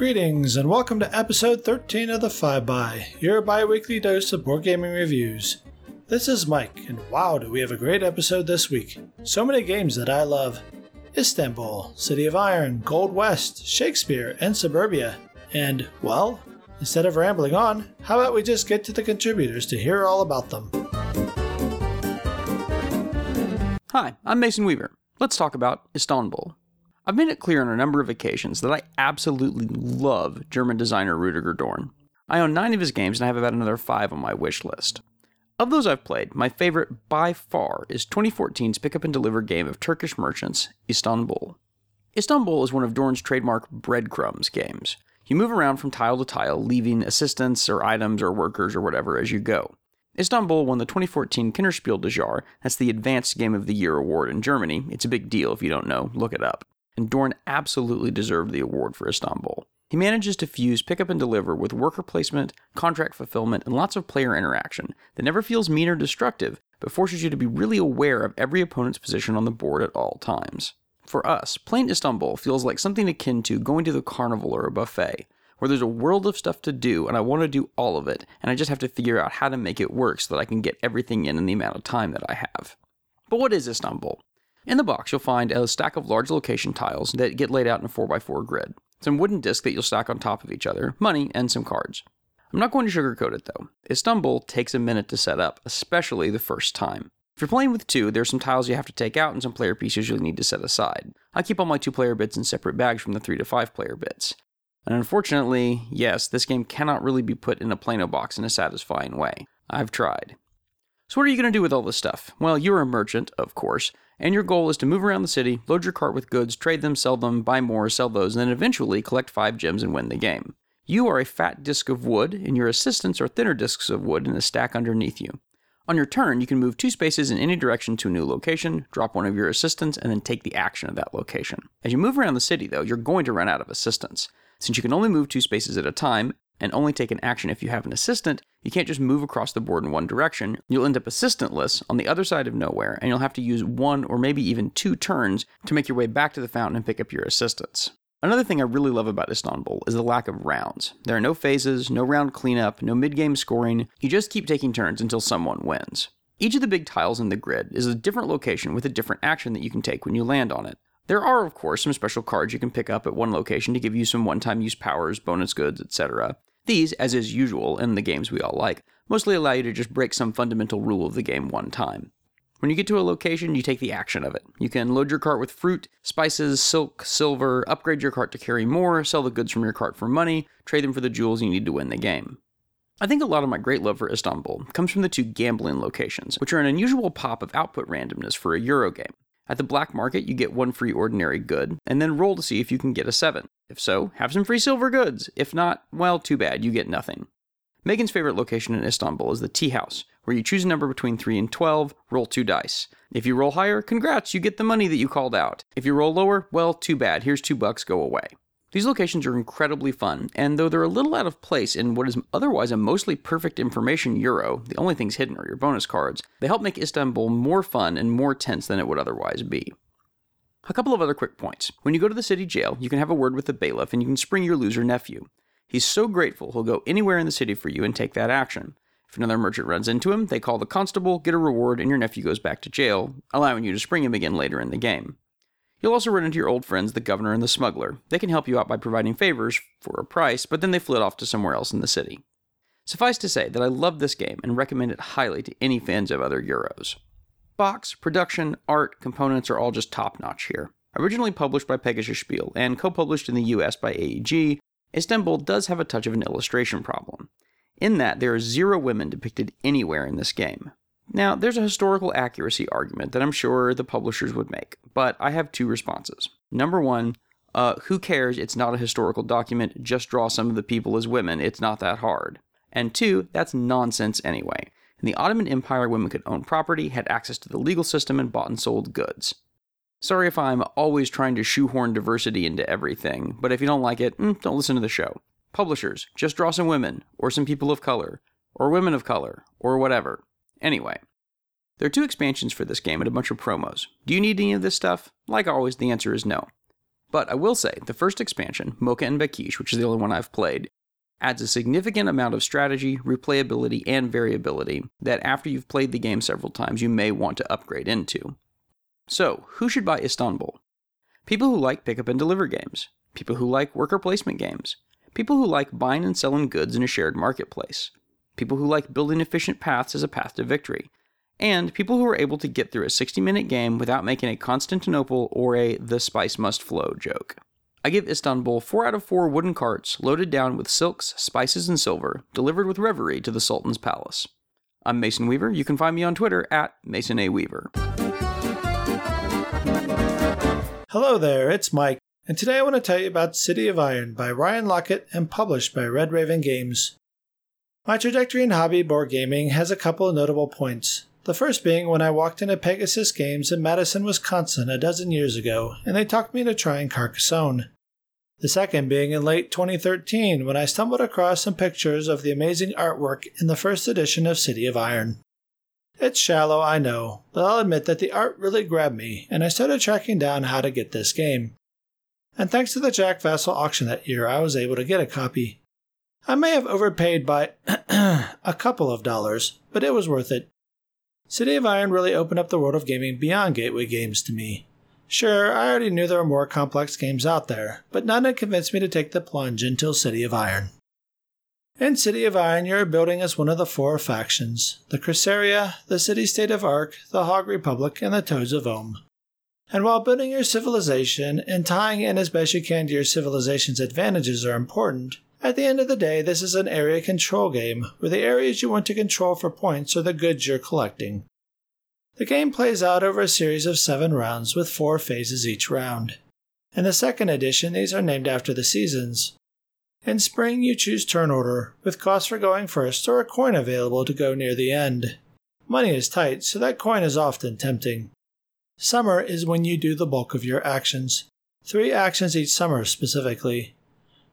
Greetings and welcome to episode 13 of the 5 by your bi weekly dose of board gaming reviews. This is Mike, and wow, do we have a great episode this week! So many games that I love Istanbul, City of Iron, Gold West, Shakespeare, and Suburbia. And, well, instead of rambling on, how about we just get to the contributors to hear all about them? Hi, I'm Mason Weaver. Let's talk about Istanbul. I've made it clear on a number of occasions that I absolutely love German designer Rudiger Dorn. I own nine of his games and I have about another five on my wish list. Of those I've played, my favorite by far is 2014's pick up and deliver game of Turkish merchants, Istanbul. Istanbul is one of Dorn's trademark breadcrumbs games. You move around from tile to tile, leaving assistants or items or workers or whatever as you go. Istanbul won the 2014 Kennerspiel des Jahres, that's the Advanced Game of the Year award in Germany. It's a big deal if you don't know, look it up and Dorn absolutely deserved the award for Istanbul. He manages to fuse pick up and deliver with worker placement, contract fulfillment, and lots of player interaction that never feels mean or destructive, but forces you to be really aware of every opponent's position on the board at all times. For us, playing Istanbul feels like something akin to going to the carnival or a buffet, where there's a world of stuff to do and I want to do all of it, and I just have to figure out how to make it work so that I can get everything in in the amount of time that I have. But what is Istanbul? In the box, you'll find a stack of large location tiles that get laid out in a 4x4 grid, some wooden discs that you'll stack on top of each other, money, and some cards. I'm not going to sugarcoat it though. Istanbul takes a minute to set up, especially the first time. If you're playing with two, there's some tiles you have to take out and some player pieces you'll need to set aside. I keep all my two player bits in separate bags from the three to five player bits. And unfortunately, yes, this game cannot really be put in a Plano box in a satisfying way. I've tried. So, what are you going to do with all this stuff? Well, you're a merchant, of course, and your goal is to move around the city, load your cart with goods, trade them, sell them, buy more, sell those, and then eventually collect five gems and win the game. You are a fat disk of wood, and your assistants are thinner disks of wood in a stack underneath you. On your turn, you can move two spaces in any direction to a new location, drop one of your assistants, and then take the action of that location. As you move around the city, though, you're going to run out of assistants. Since you can only move two spaces at a time, and only take an action if you have an assistant, you can't just move across the board in one direction. You'll end up assistantless on the other side of nowhere, and you'll have to use one or maybe even two turns to make your way back to the fountain and pick up your assistants. Another thing I really love about Istanbul is the lack of rounds. There are no phases, no round cleanup, no mid game scoring. You just keep taking turns until someone wins. Each of the big tiles in the grid is a different location with a different action that you can take when you land on it. There are, of course, some special cards you can pick up at one location to give you some one time use powers, bonus goods, etc. These, as is usual in the games we all like, mostly allow you to just break some fundamental rule of the game one time. When you get to a location, you take the action of it. You can load your cart with fruit, spices, silk, silver, upgrade your cart to carry more, sell the goods from your cart for money, trade them for the jewels you need to win the game. I think a lot of my great love for Istanbul comes from the two gambling locations, which are an unusual pop of output randomness for a Euro game. At the black market, you get one free ordinary good, and then roll to see if you can get a 7. If so, have some free silver goods. If not, well, too bad, you get nothing. Megan's favorite location in Istanbul is the tea house, where you choose a number between 3 and 12, roll 2 dice. If you roll higher, congrats, you get the money that you called out. If you roll lower, well, too bad, here's 2 bucks, go away. These locations are incredibly fun, and though they're a little out of place in what is otherwise a mostly perfect information euro, the only things hidden are your bonus cards, they help make Istanbul more fun and more tense than it would otherwise be. A couple of other quick points. When you go to the city jail, you can have a word with the bailiff and you can spring your loser nephew. He's so grateful he'll go anywhere in the city for you and take that action. If another merchant runs into him, they call the constable, get a reward, and your nephew goes back to jail, allowing you to spring him again later in the game. You'll also run into your old friends, the governor and the smuggler. They can help you out by providing favors for a price, but then they flit off to somewhere else in the city. Suffice to say that I love this game and recommend it highly to any fans of other Euros. Box, production, art, components are all just top notch here. Originally published by Pegasus Spiel and co published in the US by AEG, Istanbul does have a touch of an illustration problem, in that there are zero women depicted anywhere in this game. Now, there's a historical accuracy argument that I'm sure the publishers would make, but I have two responses. Number one, uh, who cares? It's not a historical document. Just draw some of the people as women. It's not that hard. And two, that's nonsense anyway. In the Ottoman Empire, women could own property, had access to the legal system, and bought and sold goods. Sorry if I'm always trying to shoehorn diversity into everything, but if you don't like it, mm, don't listen to the show. Publishers, just draw some women, or some people of color, or women of color, or whatever. Anyway, there are two expansions for this game and a bunch of promos. Do you need any of this stuff? Like always, the answer is no. But I will say, the first expansion, Mocha and Baksheesh, which is the only one I've played, adds a significant amount of strategy, replayability, and variability that after you've played the game several times, you may want to upgrade into. So, who should buy Istanbul? People who like pick up and deliver games, people who like worker placement games, people who like buying and selling goods in a shared marketplace, people who like building efficient paths as a path to victory, and people who are able to get through a 60 minute game without making a Constantinople or a the spice must flow joke. I give Istanbul 4 out of 4 wooden carts loaded down with silks, spices, and silver, delivered with reverie to the Sultan's palace. I'm Mason Weaver. You can find me on Twitter at Mason A. Weaver. Hello there, it's Mike, and today I want to tell you about City of Iron by Ryan Laukat and published by Red Raven Games. My trajectory in hobby board gaming has a couple of notable points. The first being when I walked into Pegasus Games in Madison, Wisconsin a dozen years ago, and they talked me into trying Carcassonne. The second being in late 2013 when I stumbled across some pictures of the amazing artwork in the first edition of City of Iron. It's shallow, I know, but I'll admit that the art really grabbed me, and I started tracking down how to get this game. And thanks to the Jack Vasel auction that year, I was able to get a copy. I may have overpaid by a couple of dollars, but it was worth it. City of Iron really opened up the world of gaming beyond gateway games to me. Sure, I already knew there were more complex games out there, but none had convinced me to take the plunge until City of Iron. In City of Iron, you are building as one of the four factions the Chrysaria, the City State of Ark, the Hog Republic, and the Toads of Ohm. And while building your civilization and tying in as best you can to your civilization's advantages are important, at the end of the day, this is an area control game, where the areas you want to control for points are the goods you're collecting. The game plays out over a series of seven rounds with four phases each round. In the second edition, these are named after the seasons. In spring, you choose turn order, with cost for going first or a coin available to go near the end. Money is tight, so that coin is often tempting. Summer is when you do the bulk of your actions. Three actions each summer specifically.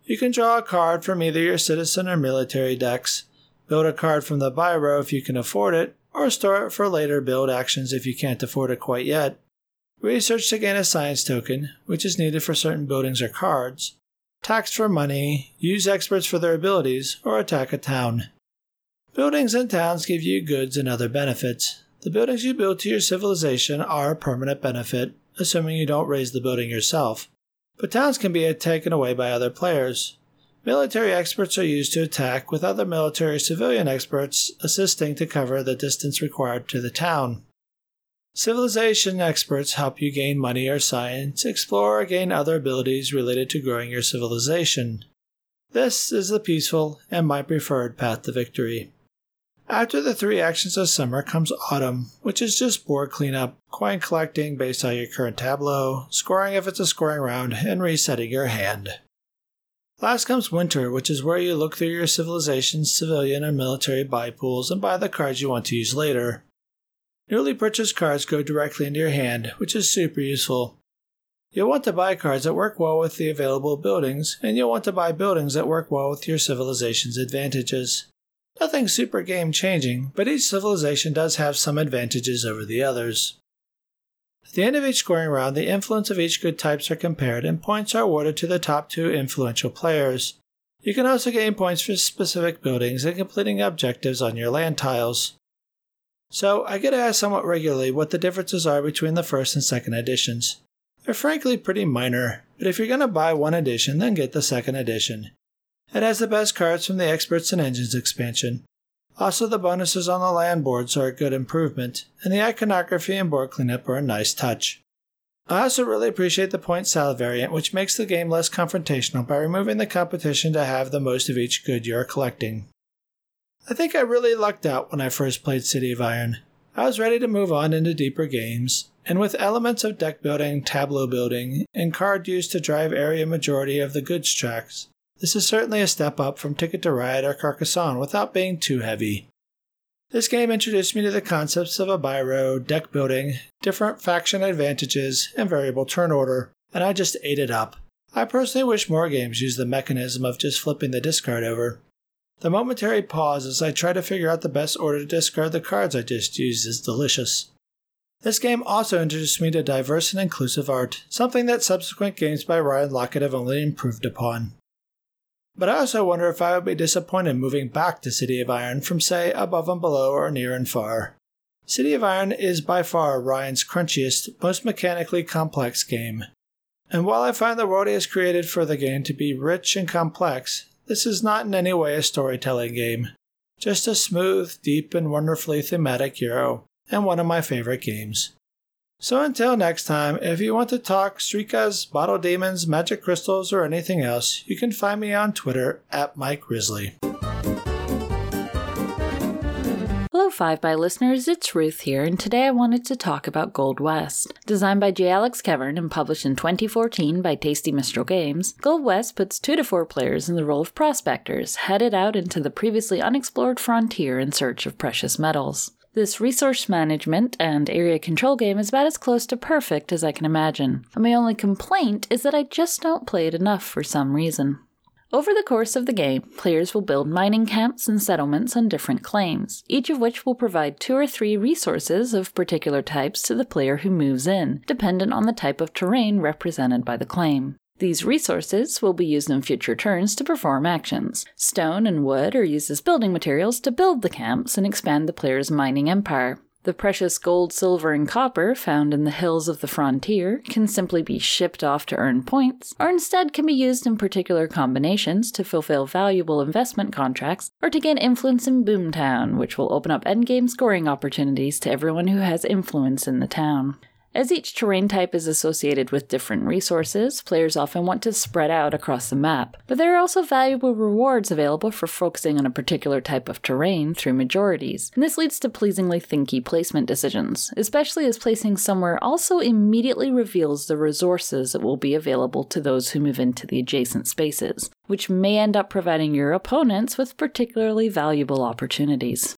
You can draw a card from either your citizen or military decks, build a card from the biro if you can afford it, or store it for later build actions if you can't afford it quite yet. Research to gain a science token, which is needed for certain buildings or cards. Tax for money, use experts for their abilities, or attack a town. Buildings and towns give you goods and other benefits. The buildings you build to your civilization are a permanent benefit, assuming you don't raze the building yourself but towns can be taken away by other players. Military experts are used to attack, with other military civilian experts assisting to cover the distance required to the town. Civilization experts help you gain money or science, explore, or gain other abilities related to growing your civilization. This is the peaceful and my preferred path to victory. After the three actions of summer comes autumn, which is just board cleanup, coin collecting based on your current tableau, scoring if it's a scoring round, and resetting your hand. Last comes winter, which is where you look through your civilization's civilian and military buy pools and buy the cards you want to use later. Newly purchased cards go directly into your hand, which is super useful. You'll want to buy cards that work well with the available buildings, and you'll want to buy buildings that work well with your civilization's advantages. Nothing super game changing, but each civilization does have some advantages over the others. At the end of each scoring round, the influence of each good types are compared and points are awarded to the top two influential players. You can also gain points for specific buildings and completing objectives on your land tiles. So, I get asked somewhat regularly what the differences are between the first and second editions. They're frankly pretty minor, but if you're going to buy one edition, then get the second edition. It has the best cards from the Experts and Engines expansion. Also, the bonuses on the land boards are a good improvement, and the iconography and board cleanup are a nice touch. I also really appreciate the point salad variant, which makes the game less confrontational by removing the competition to have the most of each good you're collecting. I think I really lucked out when I first played City of Iron. I was ready to move on into deeper games, and with elements of deck building, tableau building, and card use to drive area majority of the goods tracks, this is certainly a step up from Ticket to Ride or Carcassonne without being too heavy. This game introduced me to the concepts of a biro, deck building, different faction advantages, and variable turn order, and I just ate it up. I personally wish more games used the mechanism of just flipping the discard over. The momentary pause as I try to figure out the best order to discard the cards I just used is delicious. This game also introduced me to diverse and inclusive art, something that subsequent games by Ryan Laukat have only improved upon. But I also wonder if I would be disappointed moving back to City of Iron from, say, Above and Below or Near and Far. City of Iron is by far Ryan's crunchiest, most mechanically complex game. And while I find the world he has created for the game to be rich and complex, this is not in any way a storytelling game. Just a smooth, deep, and wonderfully thematic Euro, and one of my favorite games. So until next time, if you want to talk Suikas, bottle demons, magic crystals, or anything else, you can find me on Twitter at Mike Grizzly. Hello, 5 by listeners, it's Ruth here, and today I wanted to talk about Gold West. Designed by J. Alex Kevern and published in 2014 by Tasty Minstrel Games, Gold West puts two to four players in the role of prospectors, headed out into the previously unexplored frontier in search of precious metals. This resource management and area control game is about as close to perfect as I can imagine. And my only complaint is that I just don't play it enough for some reason. Over the course of the game, players will build mining camps and settlements on different claims, each of which will provide two or three resources of particular types to the player who moves in, dependent on the type of terrain represented by the claim. These resources will be used in future turns to perform actions. Stone and wood are used as building materials to build the camps and expand the player's mining empire. The precious gold, silver, and copper found in the hills of the frontier can simply be shipped off to earn points, or instead can be used in particular combinations to fulfill valuable investment contracts or to gain influence in Boomtown, which will open up endgame scoring opportunities to everyone who has influence in the town. As each terrain type is associated with different resources, players often want to spread out across the map, but there are also valuable rewards available for focusing on a particular type of terrain through majorities, and this leads to pleasingly thinky placement decisions, especially as placing somewhere also immediately reveals the resources that will be available to those who move into the adjacent spaces, which may end up providing your opponents with particularly valuable opportunities.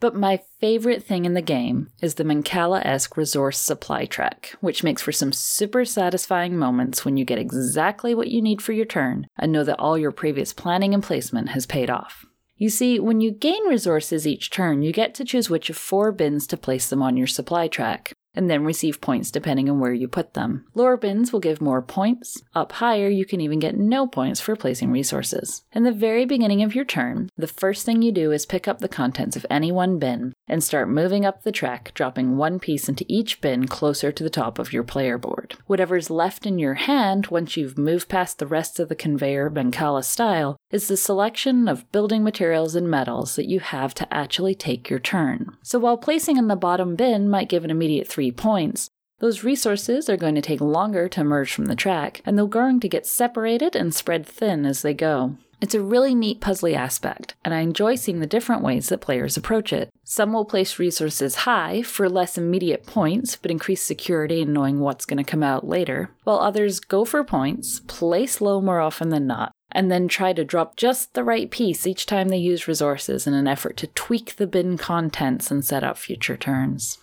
But my favorite thing in the game is the Mancala esque resource supply track, which makes for some super satisfying moments when you get exactly what you need for your turn and know that all your previous planning and placement has paid off. You see, when you gain resources each turn, you get to choose which of four bins to place them on your supply track and then receive points depending on where you put them. Lower bins will give more points. Up higher, you can even get no points for placing resources. In the very beginning of your turn, the first thing you do is pick up the contents of any one bin and start moving up the track, dropping one piece into each bin closer to the top of your player board. Whatever's left in your hand once you've moved past the rest of the conveyor Mancala style is the selection of building materials and metals that you have to actually take your turn. So while placing in the bottom bin might give an immediate points, those resources are going to take longer to emerge from the track, and they're going to get separated and spread thin as they go. It's a really neat puzzly aspect, and I enjoy seeing the different ways that players approach it. Some will place resources high for less immediate points, but increase security in knowing what's going to come out later, while others go for points, place low more often than not, and then try to drop just the right piece each time they use resources in an effort to tweak the bin contents and set up future turns.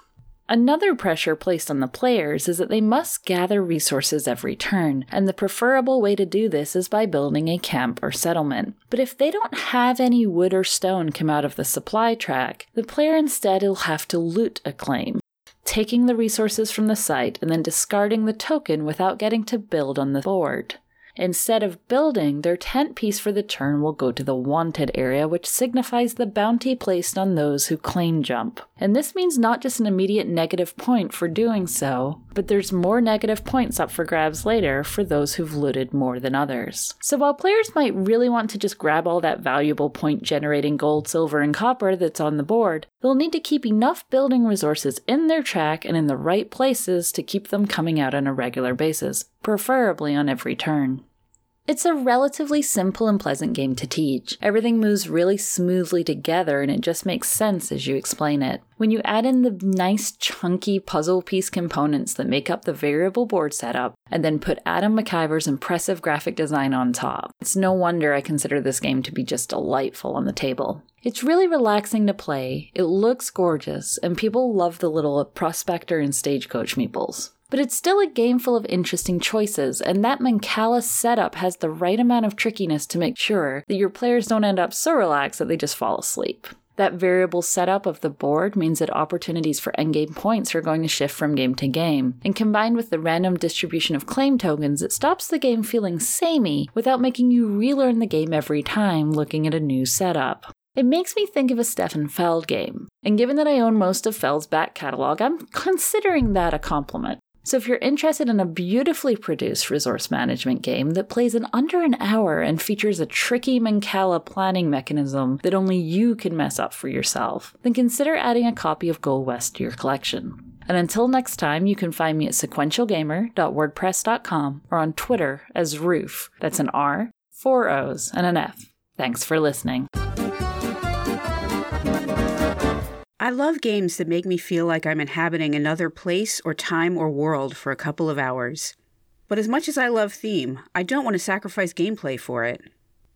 Another pressure placed on the players is that they must gather resources every turn, and the preferable way to do this is by building a camp or settlement. But if they don't have any wood or stone come out of the supply track, the player instead will have to loot a claim, taking the resources from the site and then discarding the token without getting to build on the board. Instead of building, their tent piece for the turn will go to the wanted area, which signifies the bounty placed on those who claim jump. And this means not just an immediate negative point for doing so, but there's more negative points up for grabs later for those who've looted more than others. So while players might really want to just grab all that valuable point generating gold, silver, and copper that's on the board, they'll need to keep enough building resources in their track and in the right places to keep them coming out on a regular basis, preferably on every turn. It's a relatively simple and pleasant game to teach. Everything moves really smoothly together and it just makes sense as you explain it. When you add in the nice chunky puzzle piece components that make up the variable board setup, and then put Adam McIver's impressive graphic design on top, it's no wonder I consider this game to be just delightful on the table. It's really relaxing to play, it looks gorgeous, and people love the little prospector and stagecoach meeples. But it's still a game full of interesting choices, and that Mancala setup has the right amount of trickiness to make sure that your players don't end up so relaxed that they just fall asleep. That variable setup of the board means that opportunities for endgame points are going to shift from game to game, and combined with the random distribution of claim tokens, it stops the game feeling samey without making you relearn the game every time looking at a new setup. It makes me think of a Stefan Feld game, and given that I own most of Feld's back catalog, I'm considering that a compliment. So if you're interested in a beautifully produced resource management game that plays in under an hour and features a tricky Mancala planning mechanism that only you can mess up for yourself, then consider adding a copy of Gold West to your collection. And until next time, you can find me at sequentialgamer.wordpress.com or on Twitter as Roof. That's an R, four O's, and an F. Thanks for listening. I love games that make me feel like I'm inhabiting another place or time or world for a couple of hours. But as much as I love theme, I don't want to sacrifice gameplay for it.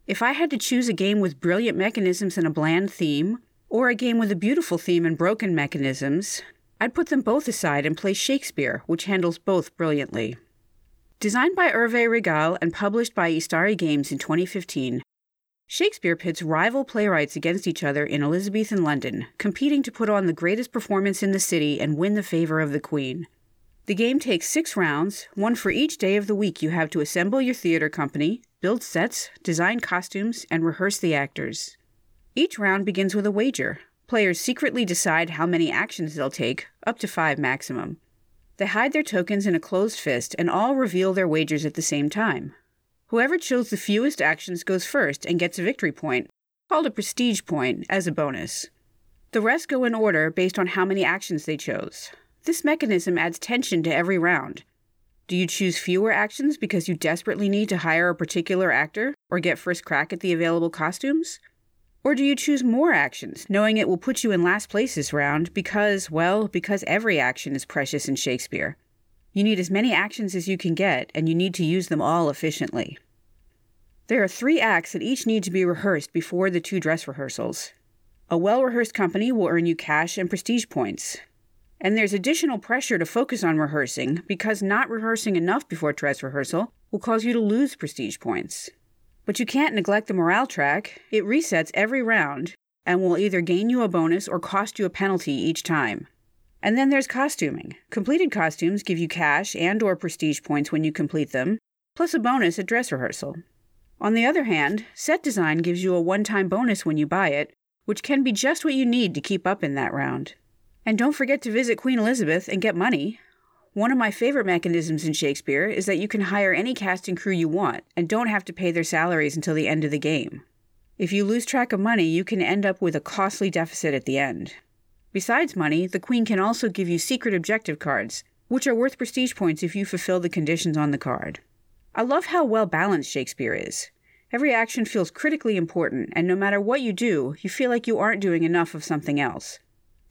If I had to choose a game with brilliant mechanisms and a bland theme, or a game with a beautiful theme and broken mechanisms, I'd put them both aside and play Shakespeare, which handles both brilliantly. Designed by Hervé Rigal and published by Ystari Games in 2015, Shakespeare pits rival playwrights against each other in Elizabethan London, competing to put on the greatest performance in the city and win the favor of the Queen. The game takes six rounds, one for each day of the week you have to assemble your theater company, build sets, design costumes, and rehearse the actors. Each round begins with a wager. Players secretly decide how many actions they'll take, up to five maximum. They hide their tokens in a closed fist and all reveal their wagers at the same time. Whoever chose the fewest actions goes first and gets a victory point, called a prestige point, as a bonus. The rest go in order based on how many actions they chose. This mechanism adds tension to every round. Do you choose fewer actions because you desperately need to hire a particular actor or get first crack at the available costumes? Or do you choose more actions, knowing it will put you in last place this round because, well, because every action is precious in Shakespeare? You need as many actions as you can get, and you need to use them all efficiently. There are three acts that each need to be rehearsed before the two dress rehearsals. A well rehearsed company will earn you cash and prestige points. And there's additional pressure to focus on rehearsing because not rehearsing enough before dress rehearsal will cause you to lose prestige points. But you can't neglect the morale track, it resets every round and will either gain you a bonus or cost you a penalty each time. And then there's costuming. Completed costumes give you cash and or prestige points when you complete them, plus a bonus at dress rehearsal. On the other hand, set design gives you a one-time bonus when you buy it, which can be just what you need to keep up in that round. And don't forget to visit Queen Elizabeth and get money. One of my favorite mechanisms in Shakespeare is that you can hire any cast and crew you want and don't have to pay their salaries until the end of the game. If you lose track of money, you can end up with a costly deficit at the end. Besides money, the Queen can also give you secret objective cards, which are worth prestige points if you fulfill the conditions on the card. I love how well balanced Shakespeare is. Every action feels critically important, and no matter what you do, you feel like you aren't doing enough of something else.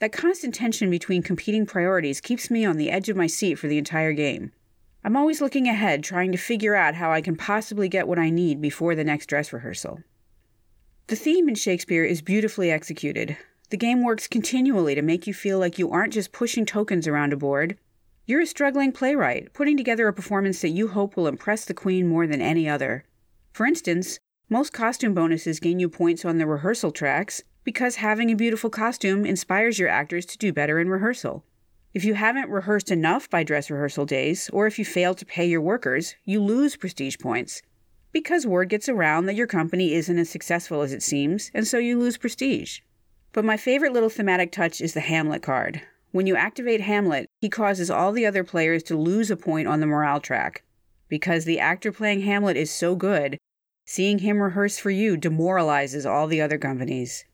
That constant tension between competing priorities keeps me on the edge of my seat for the entire game. I'm always looking ahead, trying to figure out how I can possibly get what I need before the next dress rehearsal. The theme in Shakespeare is beautifully executed, the game works continually to make you feel like you aren't just pushing tokens around a board. You're a struggling playwright, putting together a performance that you hope will impress the queen more than any other. For instance, most costume bonuses gain you points on the rehearsal tracks because having a beautiful costume inspires your actors to do better in rehearsal. If you haven't rehearsed enough by dress rehearsal days, or if you fail to pay your workers, you lose prestige points. Because word gets around that your company isn't as successful as it seems, and so you lose prestige. But my favorite little thematic touch is the Hamlet card. When you activate Hamlet, he causes all the other players to lose a point on the morale track. Because the actor playing Hamlet is so good, seeing him rehearse for you demoralizes all the other companies.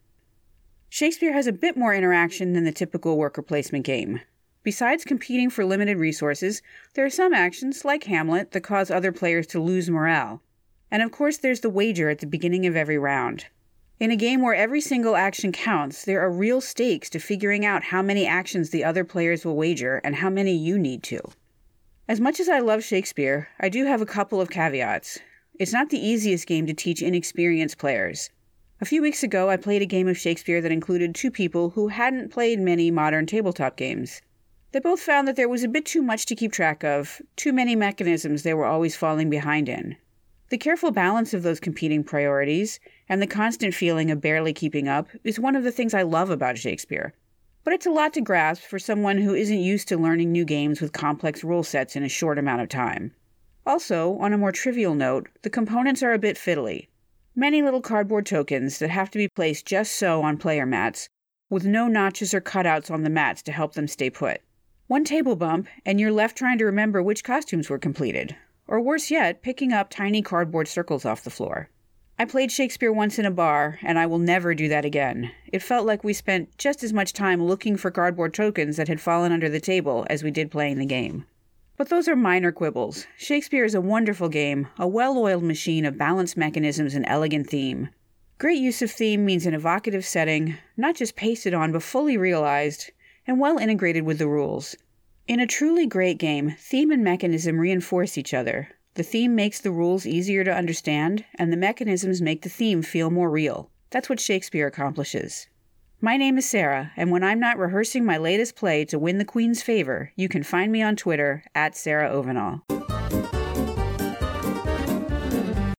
Shakespeare has a bit more interaction than the typical worker placement game. Besides competing for limited resources, there are some actions, like Hamlet, that cause other players to lose morale. And of course, there's the wager at the beginning of every round. In a game where every single action counts, there are real stakes to figuring out how many actions the other players will wager and how many you need to. As much as I love Shakespeare, I do have a couple of caveats. It's not the easiest game to teach inexperienced players. A few weeks ago, I played a game of Shakespeare that included two people who hadn't played many modern tabletop games. They both found that there was a bit too much to keep track of, too many mechanisms they were always falling behind in. The careful balance of those competing priorities, and the constant feeling of barely keeping up is one of the things I love about Shakespeare. But it's a lot to grasp for someone who isn't used to learning new games with complex rule sets in a short amount of time. Also, on a more trivial note, the components are a bit fiddly. Many little cardboard tokens that have to be placed just so on player mats, with no notches or cutouts on the mats to help them stay put. One table bump, and you're left trying to remember which costumes were completed, or worse yet, picking up tiny cardboard circles off the floor. I played Shakespeare once in a bar, and I will never do that again. It felt like we spent just as much time looking for cardboard tokens that had fallen under the table as we did playing the game. But those are minor quibbles. Shakespeare is a wonderful game, a well oiled machine of balanced mechanisms and elegant theme. Great use of theme means an evocative setting, not just pasted on but fully realized, and well integrated with the rules. In a truly great game, theme and mechanism reinforce each other. The theme makes the rules easier to understand, and the mechanisms make the theme feel more real. That's what Shakespeare accomplishes. My name is Sarah, and when I'm not rehearsing my latest play to win the Queen's favor, you can find me on Twitter at Sarah Ovenall.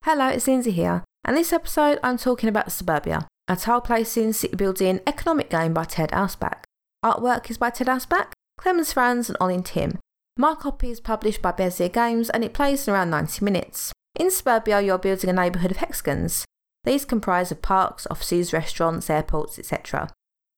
Hello, it's Lindsay here, and this episode I'm talking about Suburbia, a tile placing, city building, economic game by Ted Alspach. Artwork is by Ted Alspach, Clemens Franz, and Ollin Timm. My copy is published by Bezier Games and it plays in around 90 minutes. In Suburbia, you're building a neighbourhood of hexagons. These comprise of parks, offices, restaurants, airports, etc.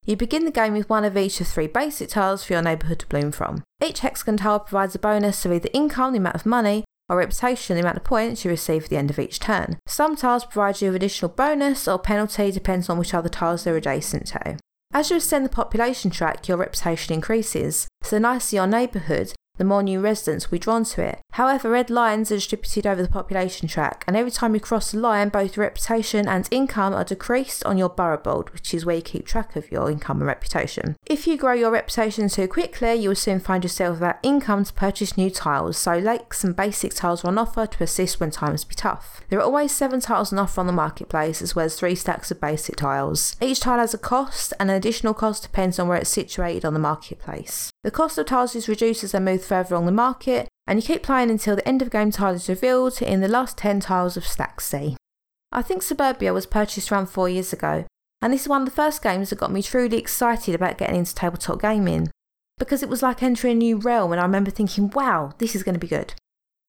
You begin the game with one of each of three basic tiles for your neighbourhood to bloom from. Each hexagon tile provides a bonus of either income, the amount of money, or reputation, the amount of points you receive at the end of each turn. Some tiles provide you with additional bonus or penalty depends on which other tiles they're adjacent to. As you ascend the population track, your reputation increases. So the nicer your neighbourhood, the more new residents will be drawn to it. However, red lines are distributed over the population track, and every time you cross the line, both reputation and income are decreased on your borough board, which is where you keep track of your income and reputation. If you grow your reputation too quickly, you will soon find yourself without income to purchase new tiles, so lakes and basic tiles are on offer to assist when times be tough. There are always seven tiles on offer on the marketplace, as well as three stacks of basic tiles. Each tile has a cost, and an additional cost depends on where it's situated on the marketplace. The cost of tiles is reduced as they move further along the market, and you keep playing until the end of game tile is revealed in the last 10 tiles of Stack C. I think Suburbia was purchased around 4 years ago, and this is one of the first games that got me truly excited about getting into tabletop gaming, because it was like entering a new realm and I remember thinking, wow, this is going to be good.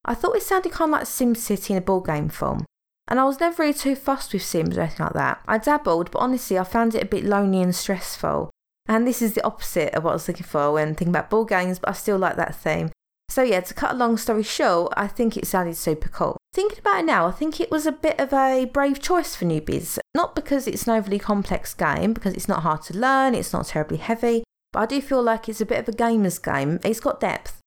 I thought it sounded kind of like SimCity in a board game form, and I was never really too fussed with Sims or anything like that. I dabbled, but honestly, I found it a bit lonely and stressful. And this is the opposite of what I was looking for when thinking about board games, but I still like that theme. So yeah, to cut a long story short, I think it sounded super cool. Thinking about it now, I think it was a bit of a brave choice for newbies. Not because it's an overly complex game, because it's not hard to learn, it's not terribly heavy, but I do feel like it's a bit of a gamer's game. It's got depth,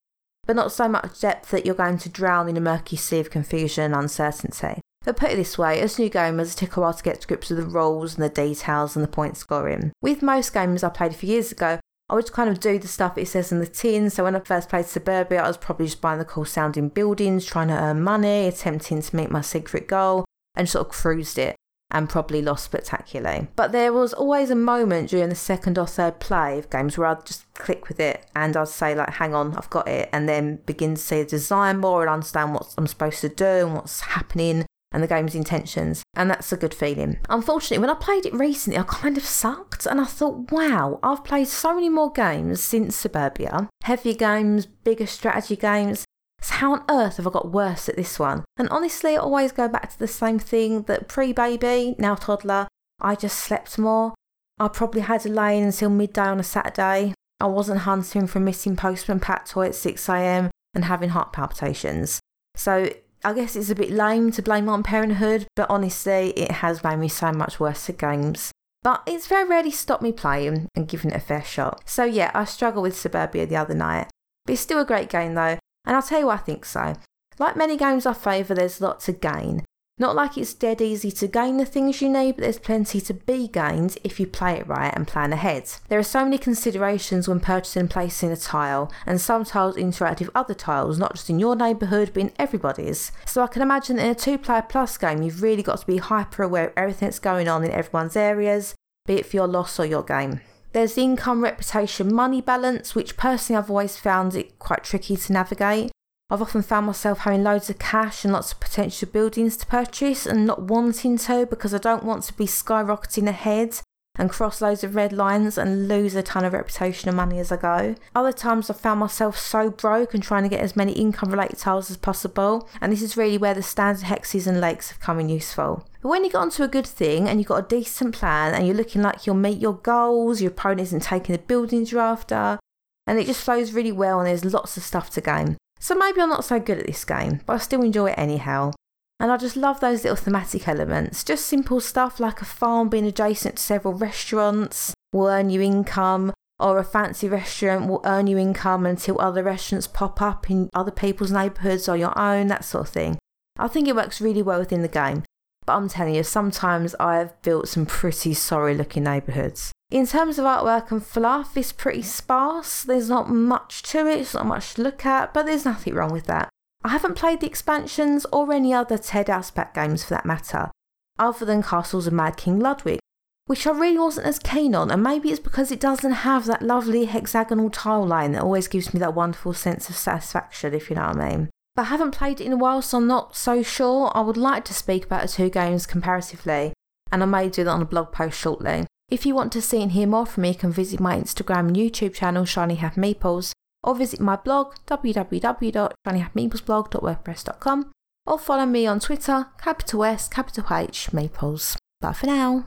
but not so much depth that you're going to drown in a murky sea of confusion and uncertainty. But put it this way, as new gamers, it took a while to get to grips with the rules and the details and the point scoring. With most games I played a few years ago, I would kind of do the stuff it says in the tin. So when I first played Suburbia, I was probably just buying the cool sounding buildings, trying to earn money, attempting to meet my secret goal, and sort of cruised it and probably lost spectacularly. But there was always a moment during the second or third play of games where I'd just click with it and I'd say like, hang on, I've got it, and then begin to see the design more and understand what I'm supposed to do and what's happening and the game's intentions, and that's a good feeling. Unfortunately, when I played it recently, I kind of sucked, and I thought, wow, I've played so many more games since Suburbia heavier games, bigger strategy games. So, how on earth have I got worse at this one? And honestly, I always go back to the same thing that pre baby, now toddler, I just slept more. I probably had a lay in until midday on a Saturday. I wasn't hunting for missing postman Pat toy at 6am and having heart palpitations. So I guess it's a bit lame to blame on parenthood, but honestly, it has made me so much worse at games. But it's very rarely stopped me playing and giving it a fair shot. So yeah, I struggled with Suburbia the other night. But it's still a great game though, and I'll tell you why I think so. Like many games I favour, there's lots to gain, not like it's dead easy to gain the things you need, but there's plenty to be gained if you play it right and plan ahead. There are so many considerations when purchasing and placing a tile, and some tiles interact with other tiles, not just in your neighbourhood, but in everybody's. So I can imagine in a two player plus game, you've really got to be hyper aware of everything that's going on in everyone's areas, be it for your loss or your game. There's the income, reputation, money balance, which personally I've always found it quite tricky to navigate. I've often found myself having loads of cash and lots of potential buildings to purchase and not wanting to because I don't want to be skyrocketing ahead and cross loads of red lines and lose a ton of reputation and money as I go. Other times I've found myself so broke and trying to get as many income related tiles as possible, and this is really where the standard hexes and lakes have come in useful. But when you get onto a good thing and you've got a decent plan and you're looking like you'll meet your goals, your opponent isn't taking the buildings you're after, and it just flows really well and there's lots of stuff to gain. So maybe I'm not so good at this game, but I still enjoy it anyhow. And I just love those little thematic elements. Just simple stuff like a farm being adjacent to several restaurants will earn you income, or a fancy restaurant will earn you income until other restaurants pop up in other people's neighbourhoods or your own, that sort of thing. I think it works really well within the game. But I'm telling you, sometimes I've built some pretty sorry looking neighbourhoods. In terms of artwork and fluff, it's pretty sparse. There's not much to it, it's not much to look at, but there's nothing wrong with that. I haven't played the expansions or any other Ted Alspach games for that matter, other than Castles of Mad King Ludwig, which I really wasn't as keen on, and maybe it's because it doesn't have that lovely hexagonal tile line that always gives me that wonderful sense of satisfaction, if you know what I mean. But I haven't played it in a while, so I'm not so sure. I would like to speak about the two games comparatively, and I may do that on a blog post shortly. If you want to see and hear more from me, you can visit my Instagram and YouTube channel, Shiny Happy Meeples, or visit my blog www.shinyhappymeeplesblog.wordpress.com or follow me on Twitter, capital S, capital H, Meeples. Bye for now.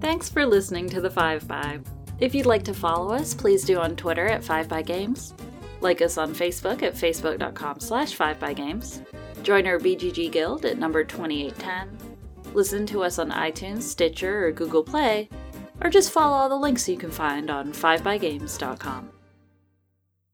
Thanks for listening to the 5 by. If you'd like to follow us, please do on Twitter at 5 by Games. Like us on Facebook at facebook.com slash 5 by Games. Join our BGG Guild at number 2810. Listen to us on iTunes, Stitcher, or Google Play or just follow all the links you can find on 5bygames.com.